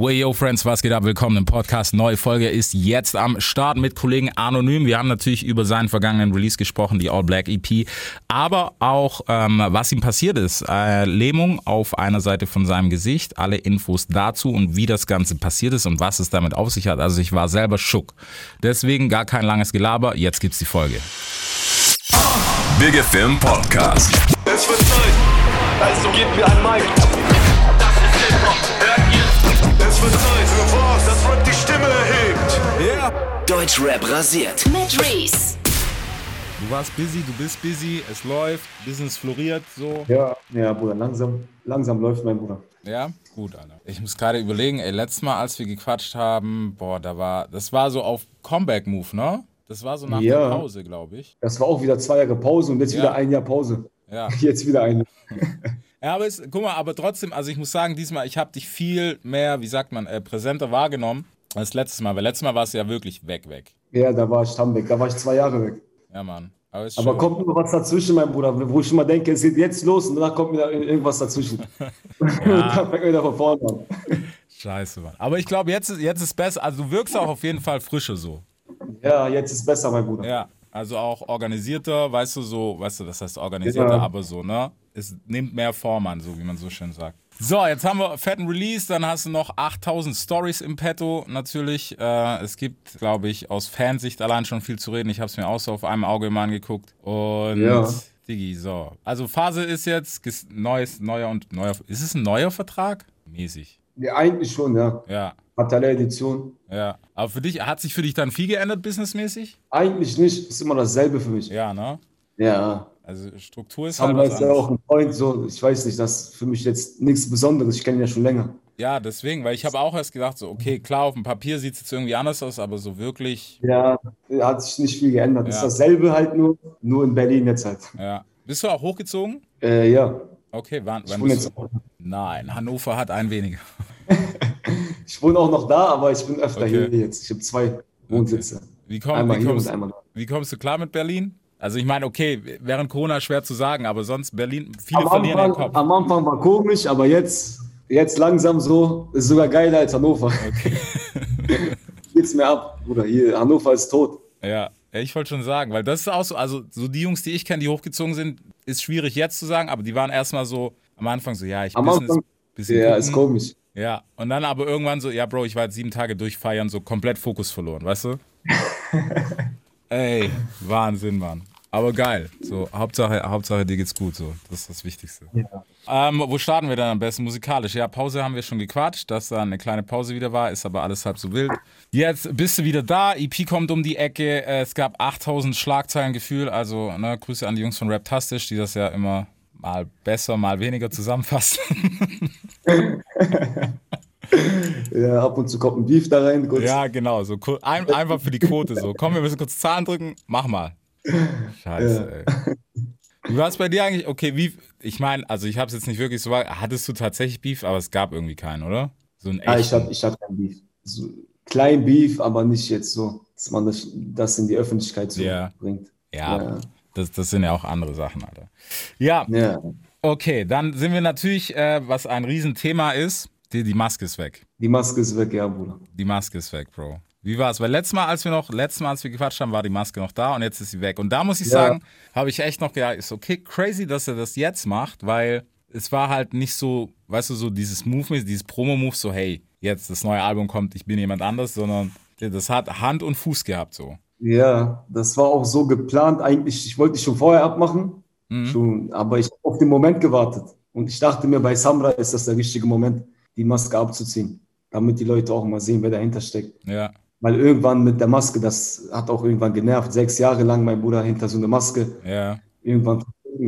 Way yo Friends, was geht ab? Willkommen im Podcast. Neue Folge ist jetzt am Start mit Kollegen Anonym. Wir haben natürlich über seinen vergangenen Release gesprochen, die All Black EP, aber auch ähm, was ihm passiert ist. Äh, Lähmung auf einer Seite von seinem Gesicht, alle Infos dazu und wie das Ganze passiert ist und was es damit auf sich hat. Also ich war selber schock. Deswegen gar kein langes Gelaber. Jetzt gibt's die Folge. Big Film Podcast. Es wird Zeit, also gebt mir ein Mic. Deutschrap rasiert. mit Reese. Du warst busy, du bist busy, es läuft, Business floriert so. Ja, ja, Bruder, langsam, langsam läuft mein Bruder. Ja, gut, Alter. Ich muss gerade überlegen, ey, letztes Mal, als wir gequatscht haben, boah, da war, das war so auf Comeback-Move, ne? Das war so nach Ja. der Pause, glaube ich. Das war auch wieder zwei Jahre Pause und jetzt Ja. wieder ein Jahr Pause. Ja. Jetzt wieder eine. Ja, aber es, guck mal, aber trotzdem, also ich muss sagen, diesmal, ich habe dich viel mehr, wie sagt man, äh, präsenter wahrgenommen als letztes Mal, weil letztes Mal warst du ja wirklich weg, weg. Ja, da war ich dann weg. Da war ich zwei Jahre weg. Ja, Mann. Aber, Aber kommt nur was dazwischen, mein Bruder, wo ich immer denke, es geht jetzt los und danach kommt wieder irgendwas dazwischen. dann fängt wieder von vorne an. Scheiße, Mann. Aber ich glaube, jetzt, ist- jetzt ist besser, also du wirkst auch auf jeden Fall frischer so. Ja, jetzt ist besser, mein Bruder. Ja, also auch organisierter, weißt du, so, weißt du, das heißt organisierter, Ja. aber so, ne? Es nimmt mehr Form an, so wie man so schön sagt. So, jetzt haben wir fetten Release, dann hast du noch 8000 Stories im Petto, natürlich. Äh, es gibt, glaube ich, aus Fansicht allein schon viel zu reden. Ich habe es mir auch so auf einem Auge immer angeguckt. Und, Ja. Digi, so. Also Phase ist jetzt neues, neuer und neuer. Ist es ein neuer Vertrag? Mäßig. Ja, eigentlich schon, ja. Ja, Fatale Edition. ja. Aber für dich, hat sich für dich dann viel geändert, businessmäßig? Eigentlich nicht, ist immer dasselbe für mich. Ja, ne? Ja. Also Struktur ist halt Aber was ist ja auch ein Freund, so, ich weiß nicht, das ist für mich jetzt nichts Besonderes. Ich kenne ihn ja schon länger. Ja, deswegen, weil ich habe auch erst gedacht, so, okay, klar, auf dem Papier sieht es jetzt irgendwie anders aus, aber so wirklich, Ja, hat sich nicht viel geändert. Ja. Ist dasselbe halt nur, nur in Berlin jetzt halt. ja. Bist du auch hochgezogen? Äh, ja. Okay, wann, Ich wann wohne, bist jetzt, du? Nein, Hannover hat ein weniger. ich wohne auch noch da, aber ich bin öfter Okay. hier jetzt. Ich habe zwei Wohnsitze. Wie, komm, Einmal wie, hier und kommst, einmal da. wie kommst du klar mit Berlin? Also ich meine, okay, während Corona schwer zu sagen, aber sonst Berlin, viele Am verlieren den Anfang, Kopf. am Anfang war komisch, aber jetzt, jetzt langsam so, ist sogar geiler als Hannover. Geht's mir ab, Bruder. Hier, Hannover ist tot. Ja, ja, ich wollte schon sagen, weil das ist auch so, also so die Jungs, die ich kenne, die hochgezogen sind, ist schwierig jetzt zu sagen, aber die waren erstmal so am Anfang so, ja, ich Am Business, Anfang, bisschen ja, gucken. ist komisch. Ja, und dann aber irgendwann so, ja, Bro, ich war jetzt sieben Tage durchfeiern, so komplett Fokus verloren, weißt du? Ey, Wahnsinn, Mann. Aber geil. So, Hauptsache, Hauptsache dir geht's gut, so. Das ist das Wichtigste. Ähm, wo starten wir dann am besten musikalisch? Ja, Pause haben wir schon gequatscht, dass da eine kleine Pause wieder war, ist aber alles halb so wild. Jetzt bist du wieder da, EP kommt um die Ecke, es gab 8000 Schlagzeilen Gefühl, also ne, Grüße an die Jungs von Raptastisch, die das ja immer mal besser, mal weniger zusammenfassen. Ja, ab und zu kommt ein Beef da rein. Kurz. Ja, genau. So ein, einfach für die Quote so. Komm, wir müssen kurz Zahlen drücken. Mach mal. Scheiße, ey. Wie war es bei dir eigentlich? Okay, wie. Ich meine, also ich habe es jetzt nicht wirklich so. Hattest du tatsächlich Beef, aber es gab irgendwie keinen, oder? So ein Ja, ich hatte ich hatte kein Beef. So, klein Beef, aber nicht jetzt so, dass man das, das in die Öffentlichkeit so Ja. bringt. ja, Ja. Das, das sind ja auch andere Sachen, Alter. Ja, Ja. okay, dann sind wir natürlich, äh, was ein Riesenthema ist, die, die Maske ist weg. Die Maske ist weg, ja, Bruder. Die Maske ist weg, Bro. Wie war es? Weil letztes Mal, als wir noch, letztes Mal, als wir gequatscht haben, war die Maske noch da und jetzt ist sie weg. Und da muss ich Ja. sagen, habe ich echt noch gedacht, ist okay, crazy, dass er das jetzt macht, weil es war halt nicht so, weißt du, so dieses Move, dieses Promo-Move, so hey, jetzt das neue Album kommt, ich bin jemand anders, sondern das hat Hand und Fuß gehabt, so. Ja, das war auch so geplant. Eigentlich, ich wollte schon vorher abmachen, Mhm. schon, aber ich habe auf den Moment gewartet. Und ich dachte mir, bei Samra ist das der richtige Moment, die Maske abzuziehen, damit die Leute auch mal sehen, wer dahinter steckt. Ja, Weil irgendwann mit der Maske, das hat auch irgendwann genervt. Sechs Jahre lang mein Bruder hinter so einer Maske. ja. Irgendwann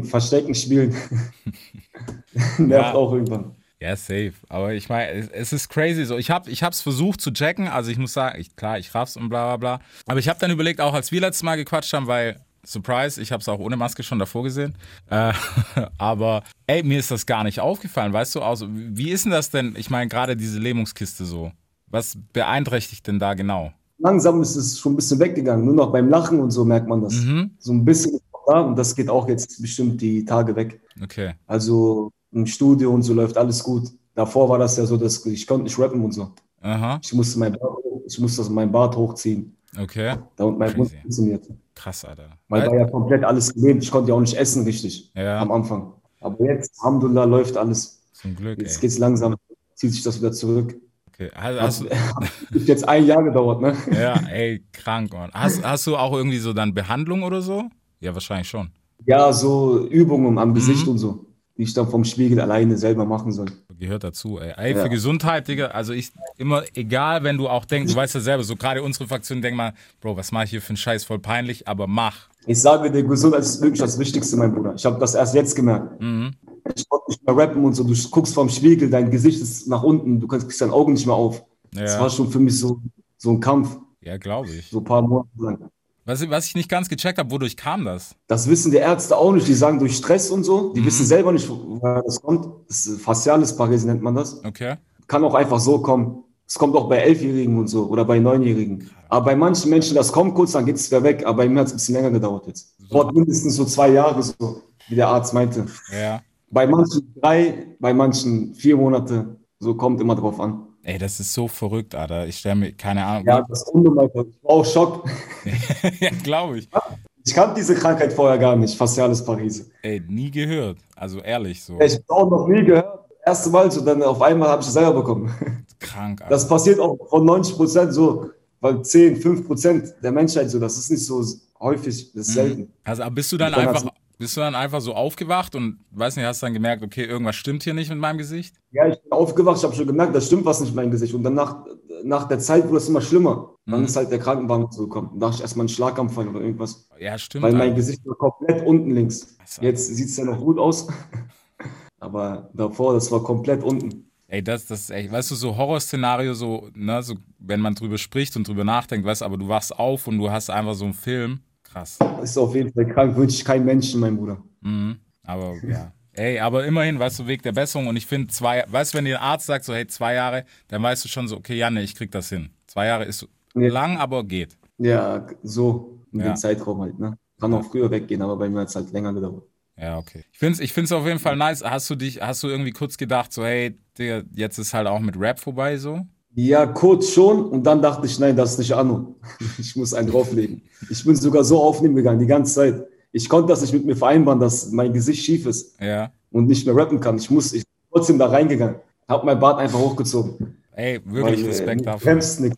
verstecken, spielen. Nervt Ja. auch irgendwann. Ja, safe. Aber ich meine, es, es ist crazy so. Ich habe es versucht zu checken. Also ich muss sagen, ich, klar, ich raff's und bla bla bla. Aber ich habe dann überlegt, auch als wir letztes Mal gequatscht haben, weil, Surprise, ich habe es auch ohne Maske schon davor gesehen. Äh, aber ey, mir ist das gar nicht aufgefallen, weißt du? Also, wie ist denn das denn? Ich meine, gerade diese Lähmungskiste so. Was beeinträchtigt denn da genau? Langsam ist es schon ein bisschen weggegangen. Nur noch beim Lachen und so merkt man das. Mhm. So ein bisschen da und das geht auch jetzt bestimmt die Tage weg. Okay. Also im Studio und so läuft alles gut. davor war das ja so, dass ich konnte nicht rappen und so. Aha, Ich musste mein Bart, ich musste mein Bart hochziehen. okay. Da und mein Mund funktioniert. Krass, Alter. Weil war ja komplett alles gelebt. Ich konnte ja auch nicht essen richtig Ja. am Anfang. Aber jetzt, Alhamdulillah, läuft alles. Zum Glück, Jetzt ey. geht's langsam, zieht sich das wieder zurück. Okay. Hast, hast, Hat jetzt ein Jahr gedauert, ne? ja, ey, krank, Mann. Hast, hast du auch irgendwie so dann Behandlung oder so? Ja, wahrscheinlich schon. Ja, so Übungen am Gesicht Mhm. und so, die ich dann vom Spiegel alleine selber machen soll. Gehört dazu, ey. Ey, Ja. für Gesundheit, Digga, also ich immer, egal, wenn du auch denkst, du weißt ja selber, so gerade unsere Fraktion, denk mal, Bro, was mache ich hier für einen Scheiß, voll peinlich, aber mach. Ich sage dir, Gesundheit ist wirklich das Wichtigste, mein Bruder. Ich habe das erst jetzt gemerkt. Mhm. Ich konnte nicht mehr rappen und so. Du guckst vom Spiegel, dein Gesicht ist nach unten, du kannst kriegst deine Augen nicht mehr auf. Das Ja, war schon für mich so, so ein Kampf, ja glaube ich. so ein paar Monate lang. Was, was ich nicht ganz gecheckt habe, wodurch kam das? Das wissen die Ärzte auch nicht. Die sagen durch Stress und so. Mhm. Die wissen selber nicht, woher das kommt. Das ist Facialis Parese nennt man das. Okay. Kann auch einfach so kommen. Es kommt auch bei Elfjährigen und so oder bei Neunjährigen. Aber bei manchen Menschen, das kommt kurz, dann geht es wieder weg. Aber bei mir hat es ein bisschen länger gedauert jetzt. Dauert mindestens so zwei Jahre, so wie der Arzt meinte. Ja. Bei manchen drei, bei manchen vier Monate. So kommt immer drauf an. Ey, das ist so verrückt, Alter. Ich stelle mir keine Ahnung. Ja, das ist unnormal. Ich war auch Schock. ja glaube ich. Ich kannte diese Krankheit vorher gar nicht, Facialis Parese. Ey, nie gehört. Also ehrlich so. Ich habe auch noch nie gehört. Erste Mal so, dann auf einmal habe ich es selber bekommen. Krank, Alter. Das passiert auch von 90 Prozent so, weil 10, 5 Prozent der Menschheit so. Das ist nicht so häufig, das ist selten. Also, bist du dann einfach, bist du dann einfach so aufgewacht und weiß nicht, hast dann gemerkt, okay, irgendwas stimmt hier nicht mit meinem Gesicht? Ja, ich bin aufgewacht, ich habe schon gemerkt, da stimmt was nicht in meinem Gesicht. Und dann nach, nach der Zeit wurde es immer schlimmer. Dann Mhm. ist halt der Krankenwagen zugekommen. Dann dachte ich erstmal einen Schlaganfall oder irgendwas. Ja, stimmt. Weil mein Alter. Gesicht war komplett unten links. Alter. Jetzt sieht es ja noch gut aus. Aber davor, das war komplett unten. Ey, das, das ist echt, weißt du, so Horrorszenario, so, ne, so, wenn man drüber spricht und drüber nachdenkt, weißt du, aber du wachst auf und du hast einfach so einen Film. Krass. Ist auf jeden Fall krank, wünsche ich keinem Menschen, mein Bruder. Mhm. Aber ja. Ey, aber immerhin, weißt du, Weg der Besserung. Und ich finde, zwei, weißt du, wenn dir ein Arzt sagt, so, hey, zwei Jahre, dann weißt du schon so, okay, Janne, ich krieg das hin. Zwei Jahre ist Ja. lang, aber geht. Ja, so in Ja. dem Zeitraum halt. Ne? Kann auch früher weggehen, aber bei mir hat es halt länger gedauert. Ja, okay. Ich finde es ich find's auf jeden Fall nice. Hast du dich, hast du irgendwie kurz gedacht, so, hey, Digga, jetzt ist halt auch mit Rap vorbei, so? Ja, kurz schon und dann dachte ich, nein, das ist nicht Anno. Ich muss einen drauflegen. Ich bin sogar so aufnehmen gegangen, die ganze Zeit. Ich konnte das nicht mit mir vereinbaren, dass mein Gesicht schief ist Ja. und nicht mehr rappen kann. Ich muss, ich bin trotzdem da reingegangen. Hab mein Bart einfach hochgezogen. Ey, wirklich Weil, äh, Respekt du dafür. bremst nicht.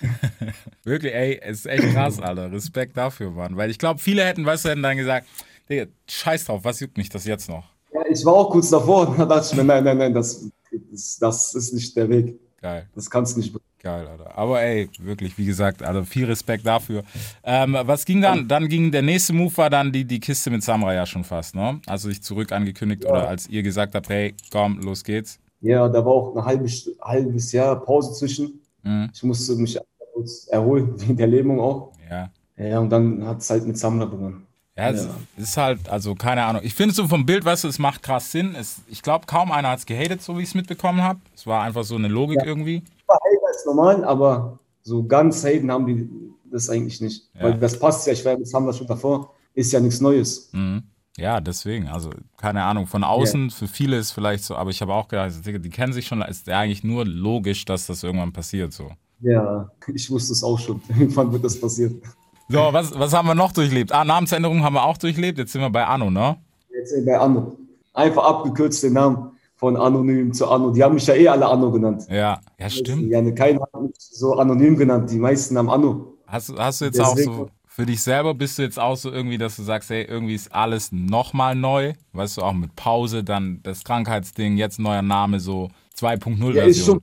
Wirklich, ey, es ist echt krass, Alter. Respekt dafür, Mann. Weil ich glaube, viele hätten, weißt du, hätten dann gesagt, Digga, scheiß drauf, was juckt mich das jetzt noch? Ja, ich war auch kurz davor und da dachte ich mir, nein, nein, nein, das, das, das ist nicht der Weg. Geil. Das kannst du nicht. Geil, Alter. Aber ey, wirklich, wie gesagt, also viel Respekt dafür. Ähm, was ging dann? Dann ging der nächste Move war dann die, die Kiste mit Samurai ja schon fast, ne? Also ich zurück angekündigt oder als ihr gesagt habt, hey, komm, los geht's. Ja, da war auch ein halbes, halbes Jahr Pause zwischen. Mhm. Ich musste mich kurz erholen, wegen der Lähmung auch. Ja. Ja, und dann hat es halt mit Sammler begonnen. Ja, es Ja. ist halt, also keine Ahnung. Ich finde so vom Bild, weißt du, es macht krass Sinn. Es, ich glaube, kaum einer hat es gehatet, so wie ich es mitbekommen habe. Es war einfach so eine Logik irgendwie. Hater ist normal, aber so ganz haten haben die das eigentlich nicht. Ja. Weil das passt ja, ich war mit Sammler schon davor. Ist ja nichts Neues. Mhm. Ja, deswegen. Also, keine Ahnung. Von außen, für viele ist vielleicht so, aber ich habe auch gedacht, also, die kennen sich schon, ist ja eigentlich nur logisch, dass das irgendwann passiert. So, Ja, ich wusste es auch schon. Irgendwann wird das passieren. So was, was haben wir noch durchlebt? Ah, Namensänderung haben wir auch durchlebt. Jetzt sind wir bei Anno, ne? Jetzt sind wir bei Anno. Einfach abgekürzt den Namen von Anonym zu Anno. Die haben mich ja eh alle Anno genannt. Ja, ja, stimmt. Ja, ne, keiner hat mich so anonym genannt. Die meisten haben Anno. Hast, du- hast du jetzt auch Deswegen- so, für dich selber bist du jetzt auch so irgendwie, dass du sagst, hey, irgendwie ist alles nochmal neu. Weißt du, auch mit Pause, dann das Krankheitsding, jetzt neuer Name, so 2.0 Ja, ist schon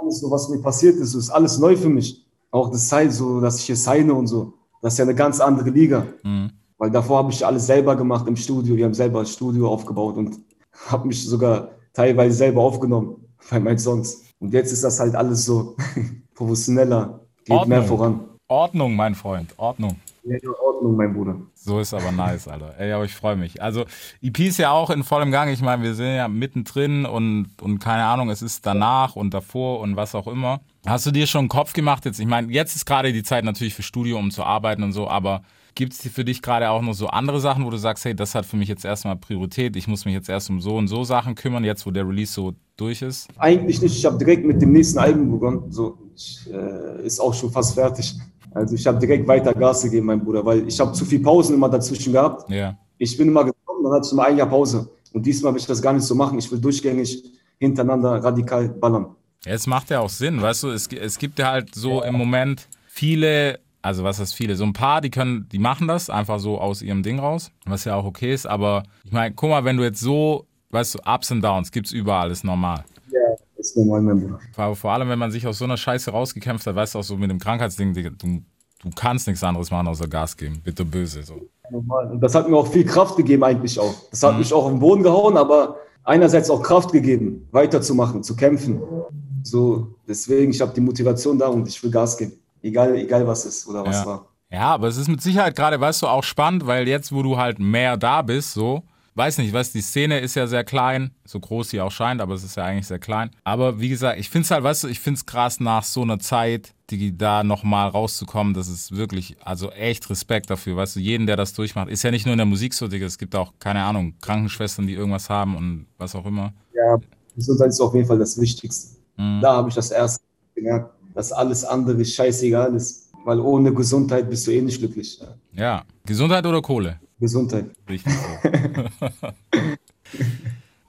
alles so, was mir passiert ist. ist alles neu für mich. Auch das Zeit, so, dass ich hier signe und so. Das ist ja eine ganz andere Liga. Mhm. Weil davor habe ich alles selber gemacht im Studio. Wir haben selber das Studio aufgebaut und habe mich sogar teilweise selber aufgenommen bei meinen Songs. Und jetzt ist das halt alles so professioneller, geht Ordnung. mehr voran. Ordnung, mein Freund, Ordnung. Ja, Ordnung, mein Bruder. So ist aber nice, Alter. Ey, aber ich freue mich. Also, EP ist ja auch in vollem Gang. Ich meine, wir sind ja mittendrin und, und keine Ahnung, es ist danach und davor und was auch immer. Hast du dir schon einen Kopf gemacht jetzt? Ich meine, jetzt ist gerade die Zeit natürlich für Studio, um zu arbeiten und so, aber gibt es für dich gerade auch noch so andere Sachen, wo du sagst, hey, das hat für mich jetzt erstmal Priorität, ich muss mich jetzt erst um so und so Sachen kümmern, jetzt wo der Release so durch ist? Eigentlich nicht. Ich habe direkt mit dem nächsten Album begonnen. So, ich, äh, ist auch schon fast fertig. Also ich habe direkt weiter Gas gegeben, mein Bruder, weil ich habe zu viel Pausen immer dazwischen gehabt. Ja. Ich bin immer gekommen, dann hatte ich immer ein Jahr Pause. Und diesmal will ich das gar nicht so machen. Ich will durchgängig hintereinander radikal ballern. Ja, es macht ja auch Sinn, weißt du, es, es gibt ja halt so im Moment viele, also was heißt viele, so ein paar, die können, die machen das einfach so aus ihrem Ding raus, was ja auch okay ist, aber ich meine, guck mal, wenn du jetzt so, weißt du, Ups und Downs gibt's überall, ist normal. Ja, ist normal, mein Bruder. Vor, vor allem, wenn man sich aus so einer Scheiße rausgekämpft hat, weißt du auch so mit dem Krankheitsding, du, du kannst nichts anderes machen, außer Gas geben. Bitte böse, so. Normal. Und das hat mir auch viel Kraft gegeben, eigentlich auch. Das Mhm. hat mich auch auf den Boden gehauen, aber einerseits auch Kraft gegeben, weiterzumachen, zu kämpfen. So, deswegen, ich habe die Motivation da und ich will Gas geben. Egal, egal was ist oder was Ja. war. Ja, aber es ist mit Sicherheit gerade, weißt du, auch spannend, weil jetzt, wo du halt mehr da bist, so, weiß nicht, weißt die Szene ist ja sehr klein, so groß sie auch scheint, aber es ist ja eigentlich sehr klein. Aber wie gesagt, ich finde es halt, weißt du, ich finde es krass nach so einer Zeit, die da nochmal rauszukommen, das ist wirklich, also echt Respekt dafür, weißt du, jeden, der das durchmacht, ist ja nicht nur in der Musik so, Digga, es gibt auch, keine Ahnung, Krankenschwestern, die irgendwas haben und was auch immer. Ja, Gesundheit ist auf jeden Fall das Wichtigste. Mhm. Da habe ich das erste gemerkt, dass alles andere scheißegal ist. Weil ohne Gesundheit bist du eh nicht glücklich. Ja. Gesundheit oder Kohle? Gesundheit. Richtig so.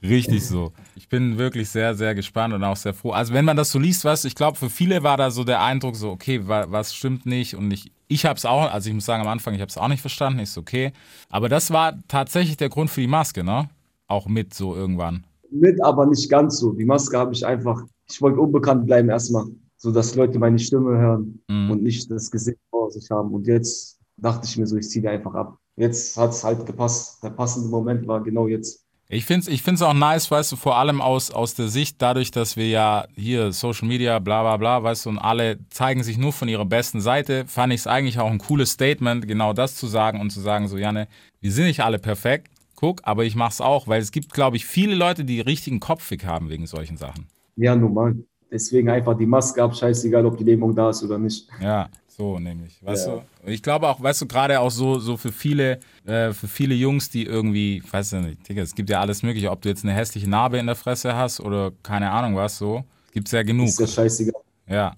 Richtig so. Ich bin wirklich sehr, sehr gespannt und auch sehr froh. Also wenn man das so liest, du, ich glaube, für viele war da so der Eindruck so, okay, wa was stimmt nicht? Und ich, ich habe es auch, also ich muss sagen, am Anfang, ich habe es auch nicht verstanden, ist okay. Aber das war tatsächlich der Grund für die Maske, ne? Auch mit so irgendwann. Mit, aber nicht ganz so. Die Maske habe ich einfach, ich wollte unbekannt bleiben erstmal, so dass Leute meine Stimme hören Mhm. und nicht das Gesicht vor sich haben. Und jetzt dachte ich mir so, ich ziehe einfach ab. Jetzt hat es halt gepasst. Der passende Moment war genau jetzt. Ich finde es ich find's auch nice, weißt du, vor allem aus, aus der Sicht, dadurch, dass wir ja hier Social Media, bla bla bla, weißt du, und alle zeigen sich nur von ihrer besten Seite, fand ich es eigentlich auch ein cooles Statement, genau das zu sagen und zu sagen, so, Janne, wir sind nicht alle perfekt, guck, aber ich mach's auch, weil es gibt, glaube ich, viele Leute, die richtigen Kopfweg haben wegen solchen Sachen. Ja, normal. Deswegen einfach die Maske ab, scheißegal, ob die Lähmung da ist oder nicht. Ja, so nämlich. Weißt Ja. du, ich glaube auch, weißt du, gerade auch so, so für viele, äh, für viele Jungs, die irgendwie, weiß ich nicht, Digga, es gibt ja alles Mögliche, ob du jetzt eine hässliche Narbe in der Fresse hast oder keine Ahnung was, so, gibt's ja genug. Ist ja scheißegal. Ja.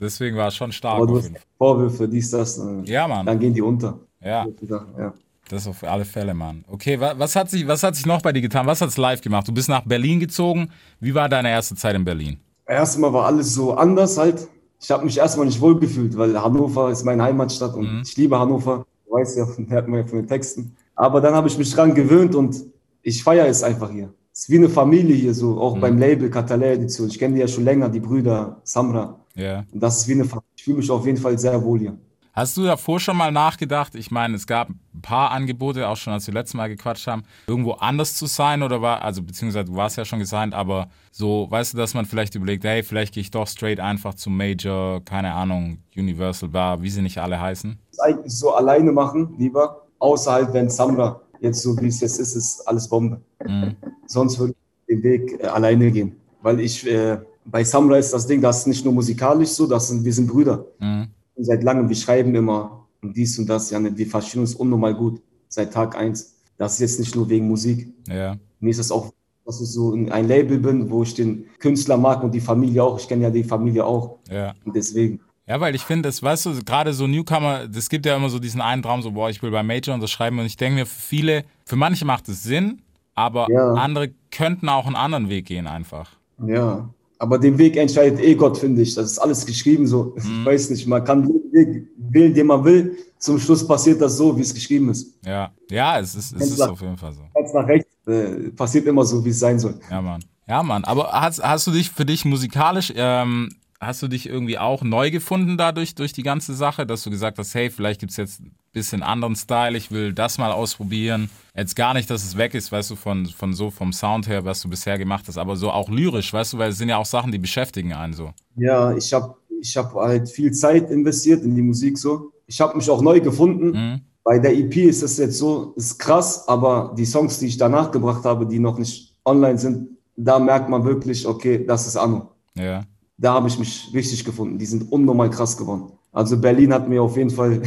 Deswegen war es schon stark. Aber du hast. Vorwürfe, dies, das. äh, Ja, Mann. Dann gehen die unter. Ja, ja. Das auf alle Fälle, Mann. Okay, wa was hat sich, was hat sich noch bei dir getan? Was hat's live gemacht? Du bist nach Berlin gezogen. Wie war deine erste Zeit in Berlin? Erstmal war alles so anders halt. Ich habe mich erstmal nicht wohl gefühlt, weil Hannover ist meine Heimatstadt und Mhm. ich liebe Hannover. Du weißt ja, hört man ja von den Texten. Aber dann habe ich mich dran gewöhnt und ich feiere es einfach hier. Es ist wie eine Familie hier, so auch Mhm. beim Label Catalay Edition. Ich kenne die ja schon länger, die Brüder Samra. Ja. Und das ist wie eine Familie. Ich fühle mich auf jeden Fall sehr wohl hier. Hast du davor schon mal nachgedacht? Ich meine, es gab ein paar Angebote, auch schon als wir letztes Mal gequatscht haben, irgendwo anders zu sein oder war, also beziehungsweise du warst ja schon gesigned, aber so, weißt du, dass man vielleicht überlegt, hey, vielleicht gehe ich doch straight einfach zum Major, keine Ahnung, Universal Bar, wie sie nicht alle heißen. Eigentlich so alleine machen, lieber. Außer halt, wenn Samra jetzt so wie es jetzt ist, ist alles Bombe. Mhm. Sonst würde ich den Weg äh, alleine gehen. Weil ich, äh, bei Samra ist das Ding, das ist nicht nur musikalisch so, das sind, wir sind Brüder. Mhm. Seit langem, wir schreiben immer und dies und das, ja, ne, wir verstehen uns unnormal gut, seit Tag eins. Das ist jetzt nicht nur wegen Musik. Ja. Mir ist das auch, dass ich so in ein Label bin, wo ich den Künstler mag und die Familie auch. Ich kenne ja die Familie auch. Ja. Und deswegen. Ja, weil ich finde, das, weißt du, gerade so Newcomer, es gibt ja immer so diesen einen Traum, so, boah, ich will bei Major unterschreiben und ich denke mir, für viele, für manche macht es Sinn, aber Ja. andere könnten auch einen anderen Weg gehen einfach. Ja, aber den Weg entscheidet eh Gott, finde ich. Das ist alles geschrieben so. Ich weiß nicht, man kann den Weg wählen, den man will. Zum Schluss passiert das so, wie es geschrieben ist. Ja, ja, es ist, es ist auf jeden Fall so. Ganz nach rechts äh, passiert immer so, wie es sein soll. Ja, Mann. Ja, Mann. Aber hast, hast du dich für dich musikalisch, ähm, hast du dich irgendwie auch neu gefunden dadurch, durch die ganze Sache, dass du gesagt hast, hey, vielleicht gibt es jetzt bisschen anderen Style, ich will das mal ausprobieren. Jetzt gar nicht, dass es weg ist, weißt du, von, von so vom Sound her, was du bisher gemacht hast, aber so auch lyrisch, weißt du, weil es sind ja auch Sachen, die beschäftigen einen so. Ja, ich habe ich hab halt viel Zeit investiert in die Musik so. ich habe mich auch neu gefunden. Mhm. Bei der EP ist es jetzt so, ist krass, aber die Songs, die ich danach gebracht habe, die noch nicht online sind, da merkt man wirklich, okay, das ist Anno. Ja. Da habe ich mich richtig gefunden. Die sind unnormal krass geworden. Also Berlin hat mir auf jeden Fall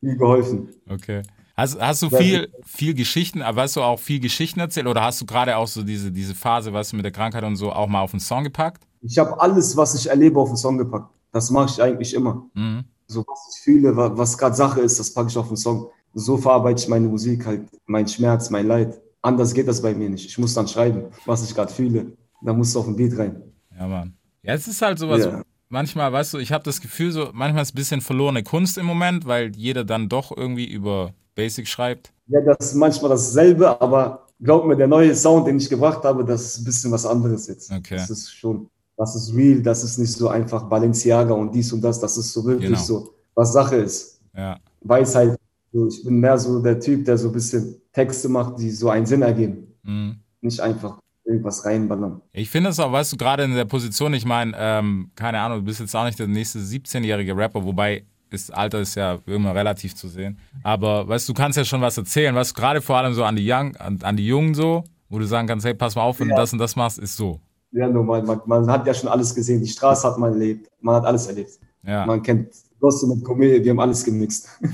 viel geholfen. Okay. Hast, hast du viel, viel Geschichten, aber hast du auch viel Geschichten erzählt oder hast du gerade auch so diese, diese Phase, du, mit der Krankheit und so auch mal auf den Song gepackt? Ich habe alles, was ich erlebe, auf den Song gepackt. Das mache ich eigentlich immer. Mhm. So was ich fühle, wa- was gerade Sache ist, das packe ich auf den Song. So verarbeite ich meine Musik halt, mein Schmerz, mein Leid. Anders geht das bei mir nicht. Ich muss dann schreiben, was ich gerade fühle. Da muss es auf den Beat rein. Ja, Mann. Ja, es ist halt sowas. Ja. Manchmal, weißt du, ich habe das Gefühl, so manchmal ist es ein bisschen verlorene Kunst im Moment, weil jeder dann doch irgendwie über Basic schreibt. Ja, das ist manchmal dasselbe, aber glaub mir, der neue Sound, den ich gebracht habe, das ist ein bisschen was anderes jetzt. Okay. Das ist schon, das ist real, das ist nicht so einfach Balenciaga und dies und das, das ist so wirklich Genau. so, was Sache ist. Ja. Weisheit, so, ich bin mehr so der Typ, der so ein bisschen Texte macht, die so einen Sinn ergeben. Mhm. Nicht einfach irgendwas reinballern. Ich finde es auch, weißt du, gerade in der Position, ich meine, ähm, keine Ahnung, du bist jetzt auch nicht der nächste 17-jährige Rapper, wobei das Alter ist ja immer relativ zu sehen. Aber weißt du, du kannst ja schon was erzählen, weißt du, gerade vor allem so an die, Young, an, an die Jungen so, wo du sagen kannst, hey, pass mal auf, wenn du Ja. das und das machst, ist so. Ja, normal, man, man hat ja schon alles gesehen. Die Straße hat man erlebt, man hat alles erlebt. Ja. Man kennt Gosse mit Komödie, wir haben alles gemixt.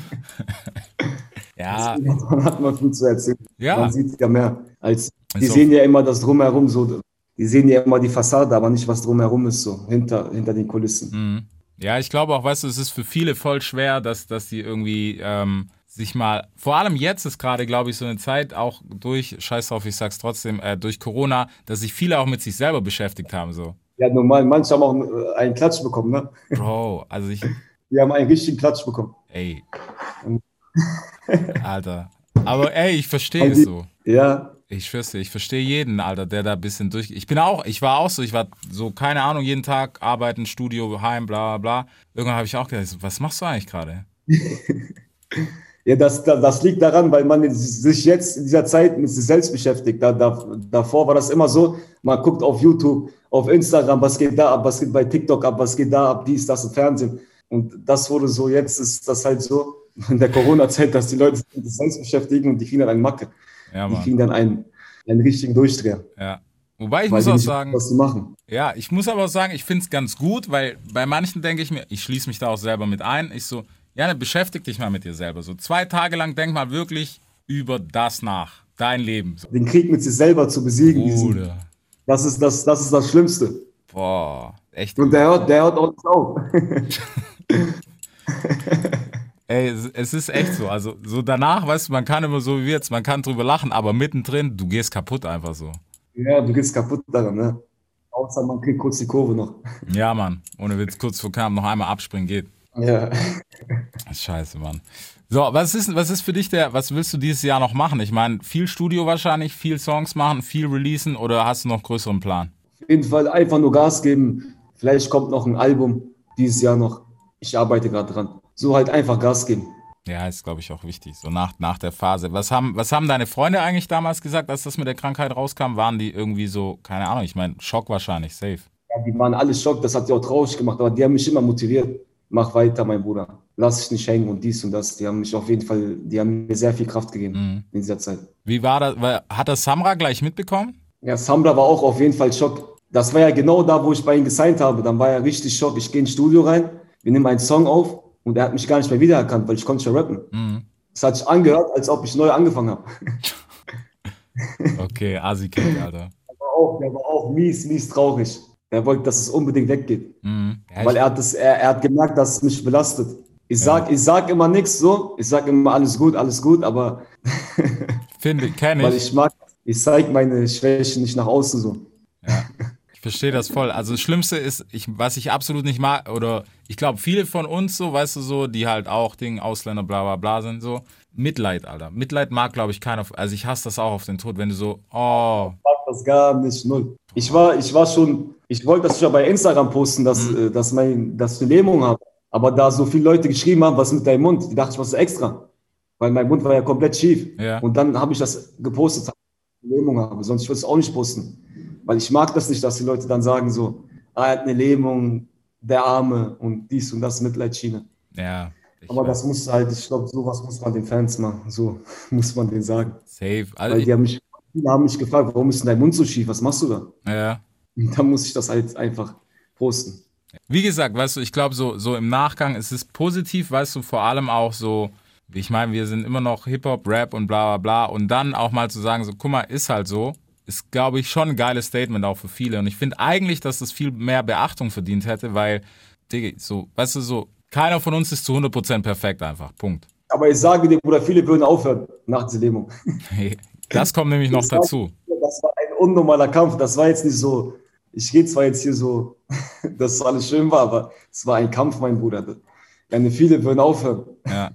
Ja, Dann hat man viel zu erzählen. ja. Man sieht ja mehr als. Die so. sehen ja immer das Drumherum so. Die sehen ja immer die Fassade, aber nicht was drumherum ist, so hinter, hinter den Kulissen. Mhm. Ja, ich glaube auch, weißt du, es ist für viele voll schwer, dass, dass die irgendwie ähm, sich mal, vor allem jetzt ist gerade, glaube ich, so eine Zeit, auch durch, scheiß drauf, ich sag's trotzdem, äh, durch Corona, dass sich viele auch mit sich selber beschäftigt haben, so. Ja, normal, manche haben auch äh, einen Klatsch bekommen, ne? Bro, also ich, Die haben einen richtigen Klatsch bekommen. ey. Alter. Aber ey, ich verstehe es so. Ja, Ich schwör's dir, ich verstehe jeden, Alter, der da ein bisschen durch. Ich bin auch, ich war auch so, ich war so, keine Ahnung, jeden Tag arbeiten, Studio, heim, bla bla bla. Irgendwann habe ich auch gedacht, was machst du eigentlich gerade? ja das, das, liegt daran, weil man sich jetzt in dieser Zeit mit sich selbst beschäftigt. Da, da, davor war das immer so, man guckt auf YouTube, auf Instagram, was geht da ab, was geht bei TikTok ab, was geht da ab, dies, das im Fernsehen. Und das wurde so, jetzt ist das halt so in der Corona-Zeit, dass die Leute sich selbst beschäftigen und die kriegen dann eine Macke. Ja, Die kriegen dann einen, einen richtigen Durchdreher. Ja. Wobei ich weil muss auch sagen, was sie machen. Ja, ich muss aber auch sagen, ich finde es ganz gut, weil bei manchen denke ich mir, ich schließe mich da auch selber mit ein. Ich so, ja, ne, beschäftig dich mal mit dir selber. So zwei Tage lang denk mal wirklich über das nach. Dein Leben. So, Den Krieg mit sich selber zu besiegen, diesen, das, ist das, das ist das Schlimmste. Boah, echt. Und der hört, der hört auch nicht auf. Ey, es, ist echt so. Also, so danach, weißt du, man kann immer so wie jetzt, man kann drüber lachen, aber mittendrin, du gehst kaputt einfach so. ja, du gehst kaputt daran, ne? Außer man kriegt kurz die Kurve noch. Ja, Mann. Ohne Witz, kurz vor Camp noch einmal abspringen geht. Ja. Scheiße, Mann. So, was ist, was ist für dich der, was willst du dieses Jahr noch machen? Ich meine, viel Studio wahrscheinlich, viel Songs machen, viel releasen oder hast du noch größeren Plan? Auf jeden Fall einfach nur Gas geben. Vielleicht kommt noch ein Album dieses Jahr noch. Ich arbeite gerade dran. So halt einfach Gas geben. Ja, ist, glaube ich, auch wichtig. So nach, nach der Phase. Was haben, was haben deine Freunde eigentlich damals gesagt, als das mit der Krankheit rauskam? Waren die irgendwie so, keine Ahnung, ich meine, Schock wahrscheinlich, safe. Ja, die waren alle schockt, das hat die auch traurig gemacht, aber die haben mich immer motiviert. Mach weiter, mein Bruder. Lass dich nicht hängen und dies und das. Die haben mich auf jeden Fall, die haben mir sehr viel Kraft gegeben Mhm. in dieser Zeit. Wie war das? Hat das Samra gleich mitbekommen? Ja, Samra war auch auf jeden Fall Schock. Das war ja genau da, wo ich bei ihm gesigned habe. Dann war er richtig Schock. Ich gehe ins Studio rein, wir nehmen einen Song auf und er hat mich gar nicht mehr wiedererkannt, weil ich konnte schon rappen. Mhm. Es hat sich angehört, als ob ich neu angefangen habe. Okay, Asi-Kick, Alter. Der war auch, der war auch mies, mies traurig. Der wollte, dass es unbedingt weggeht. Mhm. Ja, Weil ich, er hat, das, er, er hat gemerkt, dass es mich belastet. Ich sag, ich sag immer nichts so. Ich sag immer alles gut, alles gut, aber finde, kenne weil ich. ich mag, ich zeige meine Schwächen nicht nach außen so. Ich verstehe das voll. Also das Schlimmste ist, ich, was ich absolut nicht mag, oder ich glaube, viele von uns so, weißt du so, die halt auch Ding, Ausländer, bla bla bla sind, so. Mitleid, Alter. Mitleid mag, glaube ich, keiner. Also ich hasse das auch auf den Tod, wenn du so, oh, Ich mag das gar nicht, null. Ich war, ich war schon, ich wollte das schon bei Instagram posten, dass, Mhm. äh, dass, mein, dass ich eine Lähmung habe. Aber da so viele Leute geschrieben haben, was mit deinem Mund, die dachte ich, was ist extra? Weil mein Mund war ja komplett schief. Ja. Und dann habe ich das gepostet, dass ich eine Lähmung habe. Sonst würde ich es auch nicht posten. Weil ich mag das nicht, dass die Leute dann sagen so, ah, er hat eine Lähmung, der Arme und dies und das, Mitleidsschiene. ja. Aber das muss halt, ich glaube, sowas muss man den Fans machen. So muss man denen sagen. Safe. Also Weil die haben mich, viele haben mich gefragt, warum ist denn dein Mund so schief? Was machst du da? ja. Und dann muss ich das halt einfach posten. Wie gesagt, weißt du, ich glaube, so, so im Nachgang ist es positiv, weißt du, vor allem auch so, ich meine, wir sind immer noch Hip-Hop, Rap und bla bla bla. Und dann auch mal zu sagen, so, guck mal, ist halt so, ist, glaube ich, schon ein geiles Statement auch für viele. Und ich finde eigentlich, dass das viel mehr Beachtung verdient hätte, weil, Digga, so, weißt du, so, keiner von uns ist zu 100% perfekt einfach. Punkt. Aber ich sage dir, Bruder, viele würden aufhören nach dieser Lähmung. Das kommt nämlich noch war- dazu. Das war ein unnormaler Kampf. Das war jetzt nicht so, ich gehe zwar jetzt hier so, dass alles schön war, aber es war ein Kampf, mein Bruder. Keine viele würden aufhören. Ja.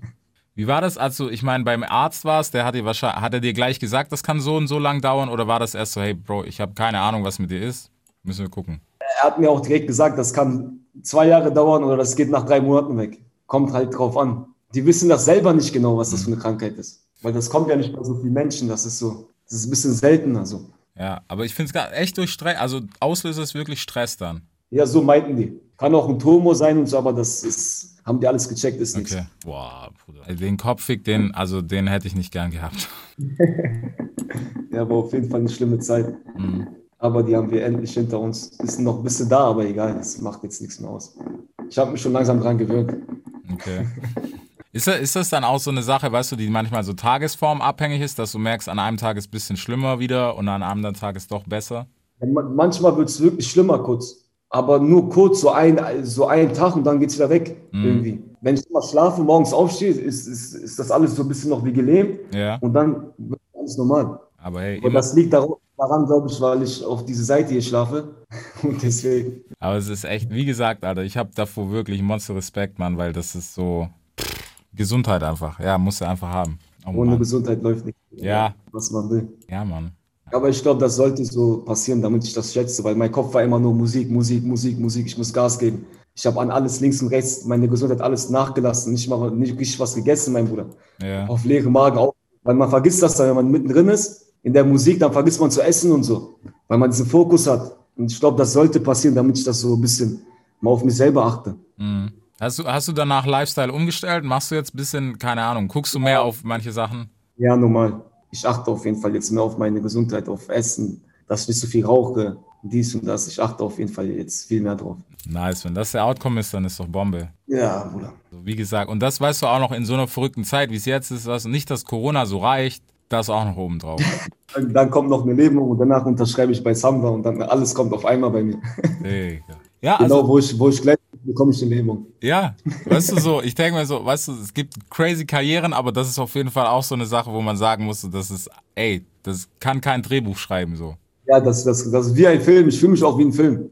Wie war das, als du, ich meine, beim Arzt warst, der hat dir wahrscheinlich, hat er dir gleich gesagt, das kann so und so lang dauern oder war das erst so, hey Bro, ich habe keine Ahnung, was mit dir ist? Müssen wir gucken. Er hat mir auch direkt gesagt, das kann zwei Jahre dauern oder das geht nach drei Monaten weg. Kommt halt drauf an. Die wissen das selber nicht genau, was das für eine Krankheit ist. Weil das kommt ja nicht bei so vielen Menschen. Das ist so, das ist ein bisschen seltener so. Ja, aber ich finde es echt durch Stress, also Auslöser ist wirklich Stress dann. Ja, so meinten die. Kann auch ein Tumor sein und so, aber das ist, haben die alles gecheckt, ist nichts. Okay. Boah, Bruder. Den Kopffick, den, also den hätte ich nicht gern gehabt. Ja, war auf jeden Fall eine schlimme Zeit. Mhm. Aber die haben wir endlich hinter uns. Ist noch ein bisschen da, aber egal, das macht jetzt nichts mehr aus. Ich habe mich schon langsam dran gewöhnt. Okay. Ist das, ist das dann auch so eine Sache, weißt du, die manchmal so tagesformabhängig ist, dass du merkst, an einem Tag ist ein bisschen schlimmer wieder und an einem anderen Tag ist doch besser? Manchmal wird es wirklich schlimmer kurz. Aber nur kurz, so ein, so ein Tag und dann geht es wieder weg. Irgendwie. Wenn ich immer schlafe, morgens aufstehe, ist, ist, ist das alles so ein bisschen noch wie gelähmt. Ja. Und dann wird alles normal. Aber hey, immer, das liegt daran, daran glaube ich, weil ich auf diese Seite hier schlafe. Und deswegen. aber es ist echt, wie gesagt, Alter, ich habe davor wirklich Monster Respekt, Mann, weil das ist so pff, Gesundheit einfach. Ja, musst du einfach haben. Oh, Ohne Mann. Gesundheit läuft nicht. Ja. Was man will. Ja, Mann. Aber ich glaube, das sollte so passieren, damit ich das schätze, weil mein Kopf war immer nur Musik, Musik, Musik, Musik. Ich muss Gas geben. Ich habe an alles links und rechts, meine Gesundheit alles nachgelassen. Nicht mal nicht richtig was gegessen, mein Bruder. Ja. Auf leere Magen auch. Weil man vergisst das dann, wenn man mittendrin ist, in der Musik, dann vergisst man zu essen und so. Weil man diesen Fokus hat. Und ich glaube, das sollte passieren, damit ich das so ein bisschen mal auf mich selber achte. Mhm. Hast du, hast du danach Lifestyle umgestellt? Machst du jetzt ein bisschen, keine Ahnung, guckst du mehr auf manche Sachen? Ja, normal. Ich achte auf jeden Fall jetzt mehr auf meine Gesundheit, auf Essen, dass ich nicht so viel rauche, dies und das. Ich achte auf jeden Fall jetzt viel mehr drauf. Nice, wenn das der Outcome ist, dann ist doch Bombe. Ja, Bruder. Wie gesagt, und das weißt du auch noch in so einer verrückten Zeit, wie es jetzt ist, was nicht, dass Corona so reicht, das auch noch oben drauf. Dann, kommt noch eine Lähmung und danach unterschreibe ich bei Samba und dann alles kommt auf einmal bei mir. Digga. Ja, genau, also, wo ich, wo ich gleich bekomme ich eine Lähmung. ja, weißt du so, ich denke mir so, weißt du, es gibt crazy Karrieren, aber das ist auf jeden Fall auch so eine Sache, wo man sagen muss, das ist, ey, das kann kein Drehbuch schreiben, so. Ja, das, das, das ist wie ein Film. Ich fühle mich auch wie ein Film.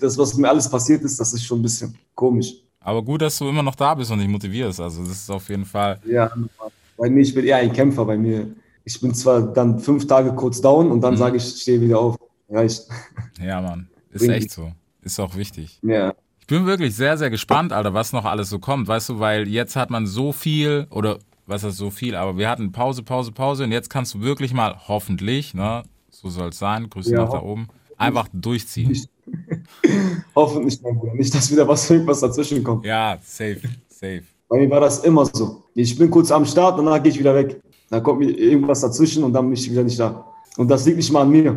Das, was mir alles passiert ist, das ist schon ein bisschen komisch. Aber gut, dass du immer noch da bist und dich motivierst, also das ist auf jeden Fall, Ja, bei mir, ich bin eher ein Kämpfer. Bei mir, ich bin zwar dann fünf Tage kurz down und dann sage ich, ich stehe wieder auf. Reicht. ja, Mann, ist Bring- echt so, ist auch wichtig. Ja. Ich bin wirklich sehr, sehr gespannt, Alter, was noch alles so kommt, weißt du, weil jetzt hat man so viel, oder was heißt so viel, aber wir hatten Pause, Pause, Pause und jetzt kannst du wirklich mal, hoffentlich, ne, so soll es sein, Grüße Ja, nach da oben, einfach durchziehen. Hoffentlich, mein Bruder. Nicht, dass wieder was, irgendwas dazwischen kommt. Ja, safe, safe. Bei mir war das immer so. Ich bin kurz am Start, danach gehe ich wieder weg. Dann kommt mir irgendwas dazwischen und dann bin ich wieder nicht da. Und das liegt nicht mal an mir.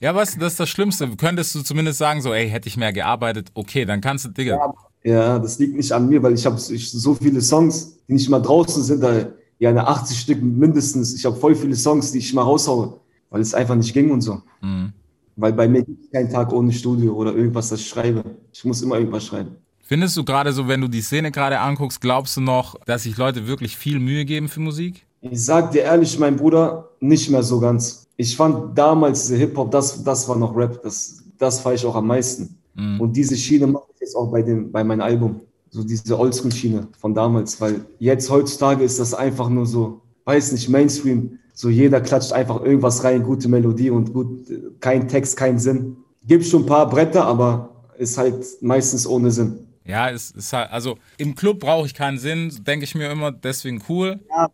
Ja, weißt du, das ist das Schlimmste. Könntest du zumindest sagen, so, ey, hätte ich mehr gearbeitet, okay, dann kannst du, Digga. Ja, das liegt nicht an mir, weil ich habe so viele Songs, die nicht mal draußen sind. Da, ja, eine 80 Stück mindestens. Ich habe voll viele Songs, die ich mal raushaue, weil es einfach nicht ging und so. Mhm. Weil bei mir gibt es keinen Tag ohne Studio oder irgendwas, das ich schreibe. Ich muss immer irgendwas schreiben. Findest du gerade so, wenn du die Szene gerade anguckst, glaubst du noch, dass sich Leute wirklich viel Mühe geben für Musik? Ich sag dir ehrlich, mein Bruder, nicht mehr so ganz. Ich fand damals Hip-Hop, das, das war noch Rap, das, das fand ich auch am meisten. Mhm. Und diese Schiene mache ich jetzt auch bei, dem, bei meinem Album. So diese Oldschool-Schiene von damals, weil jetzt heutzutage ist das einfach nur so, weiß nicht, Mainstream. So jeder klatscht einfach irgendwas rein, gute Melodie und gut, kein Text, kein Sinn. Gibt schon ein paar Bretter, aber ist halt meistens ohne Sinn. Ja, es ist halt, also im Club brauche ich keinen Sinn, denke ich mir immer, deswegen cool. Ja,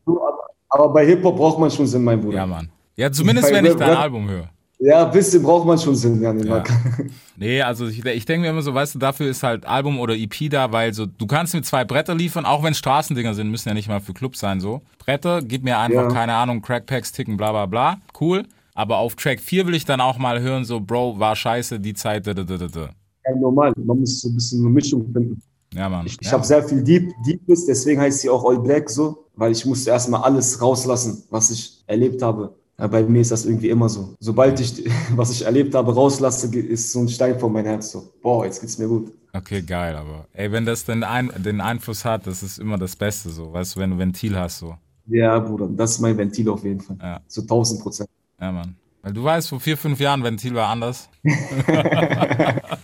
aber bei Hip-Hop braucht man schon Sinn, mein Bruder. Ja, Mann. Ja, zumindest wenn ich dein Album höre. Ja, ein bisschen braucht man schon Sinn, ja. ja. Nee, also ich, ich denke mir immer so, weißt du, dafür ist halt Album oder EP da, weil so, du kannst mir zwei Bretter liefern, auch wenn Straßendinger sind, müssen ja nicht mal für Clubs sein, so. Bretter, gib mir einfach, ja. keine Ahnung, Crackpacks, Ticken, bla bla bla. Cool. Aber auf Track 4 will ich dann auch mal hören, so, Bro, war scheiße, die Zeit, da, da, da, da. Ja, normal. Man muss so ein bisschen eine Mischung finden. Ja, Mann. Ich, ich ja. habe sehr viel Deep, Deepness, deswegen heißt sie auch All Black so, weil ich musste erstmal alles rauslassen, was ich erlebt habe. Bei mir ist das irgendwie immer so. Sobald ich, was ich erlebt habe, rauslasse, ist so ein Stein vor mein Herz so. Boah, jetzt geht's mir gut. Okay, geil, aber ey, wenn das den, Ein den Einfluss hat, das ist immer das Beste so, weißt du, wenn du Ventil hast so. Ja, Bruder, das ist mein Ventil auf jeden Fall. Ja. Zu 1000 Prozent. Ja, Mann. Weil du weißt, vor vier, fünf Jahren Ventil war anders.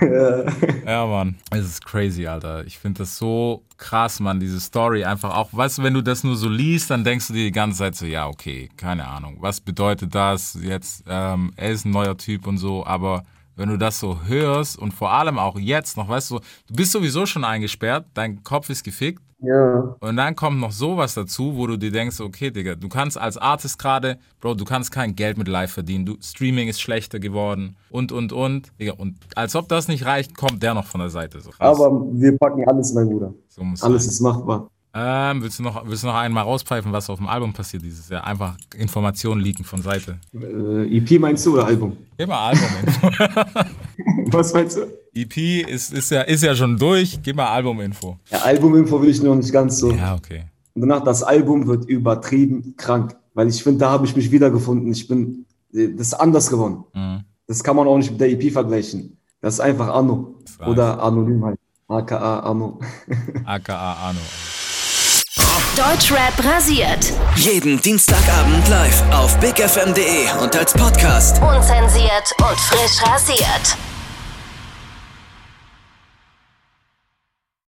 ja. ja, Mann. Es ist crazy, Alter. Ich finde das so krass, Mann, diese Story. Einfach auch, weißt du, wenn du das nur so liest, dann denkst du dir die ganze Zeit so, ja, okay, keine Ahnung. Was bedeutet das jetzt? Ähm, er ist ein neuer Typ und so, aber wenn du das so hörst und vor allem auch jetzt noch, weißt du, du bist sowieso schon eingesperrt, dein Kopf ist gefickt ja. Und dann kommt noch sowas dazu, wo du dir denkst, okay, Digga, du kannst als Artist gerade, Bro, du kannst kein Geld mit Live verdienen, du, Streaming ist schlechter geworden und, und, und. Digga, und als ob das nicht reicht, kommt der noch von der Seite. So Aber wir packen alles, mein Bruder. So alles sein. ist machbar. Ähm, willst, du noch, willst du noch einmal rauspfeifen, was auf dem Album passiert dieses Jahr? Einfach Informationen leaken von Seite. Äh, EP meinst du oder Album? Immer Album. was meinst du? EP ist, ist, ja, ist ja schon durch. Gib mal Albuminfo. Ja, Albuminfo will ich noch nicht ganz so. Ja, okay. Und danach, das Album wird übertrieben krank. Weil ich finde, da habe ich mich wiedergefunden. Ich bin, das ist anders geworden. Mhm. Das kann man auch nicht mit der EP vergleichen. Das ist einfach Anno. Oder Anonym halt. AKA Anno. AKA Anno. Deutschrap rasiert. Jeden Dienstagabend live auf bigfm.de und als Podcast. Unzensiert und frisch rasiert.